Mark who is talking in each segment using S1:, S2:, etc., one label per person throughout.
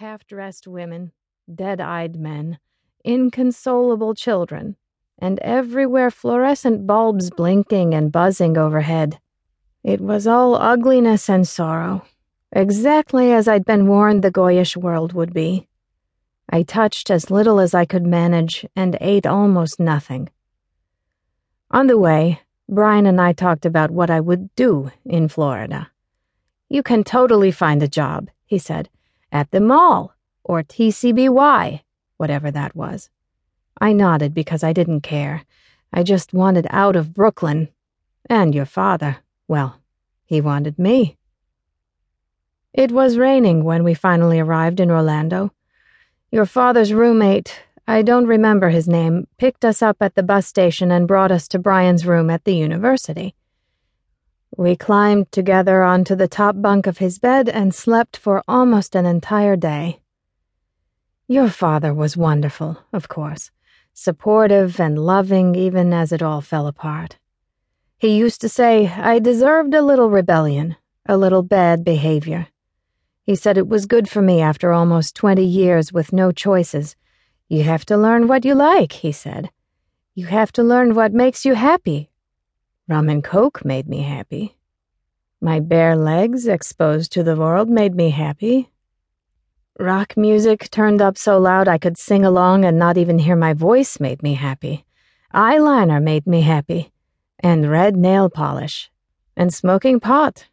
S1: half dressed women, dead eyed men, inconsolable children, and everywhere fluorescent bulbs blinking and buzzing overhead. It was all ugliness and sorrow, exactly as I'd been warned the Goyish world would be. I touched as little as I could manage and ate almost nothing. On the way, Brian and I talked about what I would do in Florida. You can totally find a job, he said, at the mall or TCBY, whatever that was. I nodded because I didn't care. I just wanted out of Brooklyn. And your father, well, he wanted me. It was raining when we finally arrived in Orlando. Your father's roommate, I don't remember his name, picked us up at the bus station and brought us to Brian's room at the university. We climbed together onto the top bunk of his bed and slept for almost an entire day. Your father was wonderful, of course, supportive and loving even as it all fell apart. He used to say I deserved a little rebellion, a little bad behavior. He said it was good for me after almost 20 years with no choices. You have to learn what you like, he said. You have to learn what makes you happy. Rum and coke made me happy. My bare legs exposed to the world made me happy. Rock music turned up so loud I could sing along and not even hear my voice made me happy. Eyeliner made me happy. And red nail polish. And smoking pot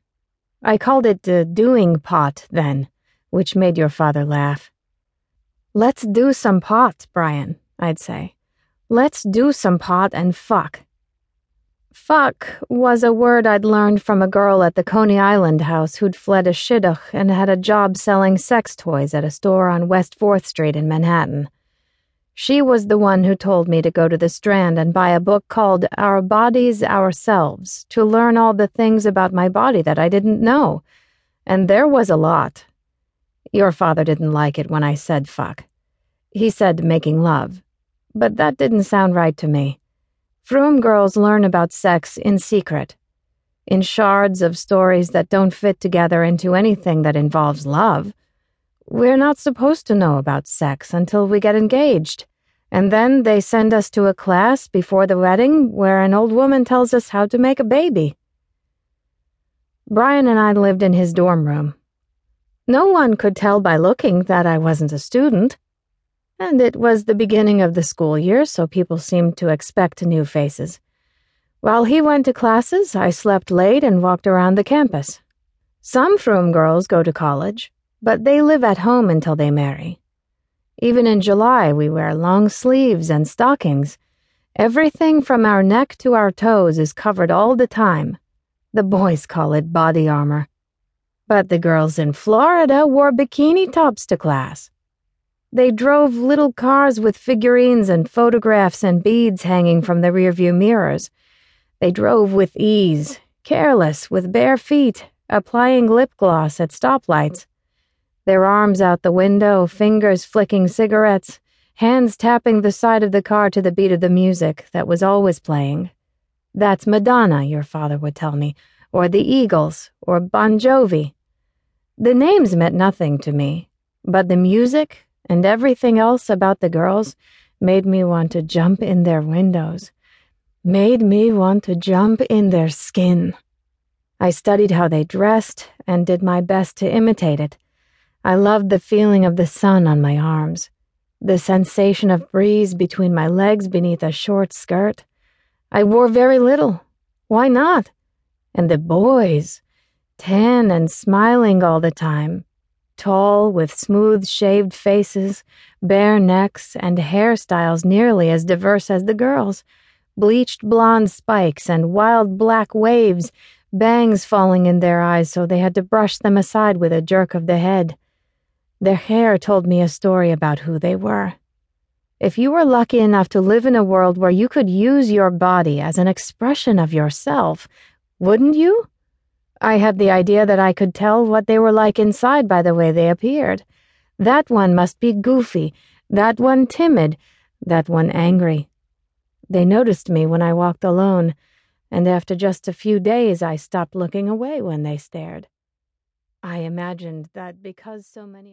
S1: I called it the doing pot then, which made your father laugh. Let's do some pot, Brian, I'd say. Let's do some pot and fuck. Fuck was a word I'd learned from a girl at the Coney Island house who'd fled a shidduch and had a job selling sex toys at a store on West 4th Street in Manhattan. She was the one who told me to go to the Strand and buy a book called Our Bodies Ourselves to learn all the things about my body that I didn't know. And there was a lot. Your father didn't like it when I said fuck. He said making love. But that didn't sound right to me. Frum girls learn about sex in secret, in shards of stories that don't fit together into anything that involves love. We're not supposed to know about sex until we get engaged. And then they send us to a class before the wedding where an old woman tells us how to make a baby. Brian and I lived in his dorm room. No one could tell by looking that I wasn't a student. And it was the beginning of the school year, so people seemed to expect new faces. While he went to classes, I slept late and walked around the campus. Some Frum girls go to college but they live at home until they marry. Even in July, we wear long sleeves and stockings. Everything from our neck to our toes is covered all the time. The boys call it body armor. But the girls in Florida wore bikini tops to class. They drove little cars with figurines and photographs and beads hanging from the rearview mirrors. They drove with ease, careless, with bare feet, applying lip gloss at stoplights their arms out the window, fingers flicking cigarettes, hands tapping the side of the car to the beat of the music that was always playing. That's Madonna, your father would tell me, or the Eagles, or Bon Jovi. The names meant nothing to me, but the music and everything else about the girls made me want to jump in their windows, made me want to jump in their skin. I studied how they dressed and did my best to imitate it I loved the feeling of the sun on my arms, the sensation of breeze between my legs beneath a short skirt. I wore very little. Why not? And the boys, tan and smiling all the time, tall with smooth shaved faces, bare necks, and hairstyles nearly as diverse as the girls, bleached blonde spikes and wild black waves, bangs falling in their eyes so they had to brush them aside with a jerk of the head. Their hair told me a story about who they were. If you were lucky enough to live in a world where you could use your body as an expression of yourself, wouldn't you? I had the idea that I could tell what they were like inside by the way they appeared. That one must be goofy, that one timid, that one angry. They noticed me when I walked alone, and after just a few days I stopped looking away when they stared. I imagined that because so many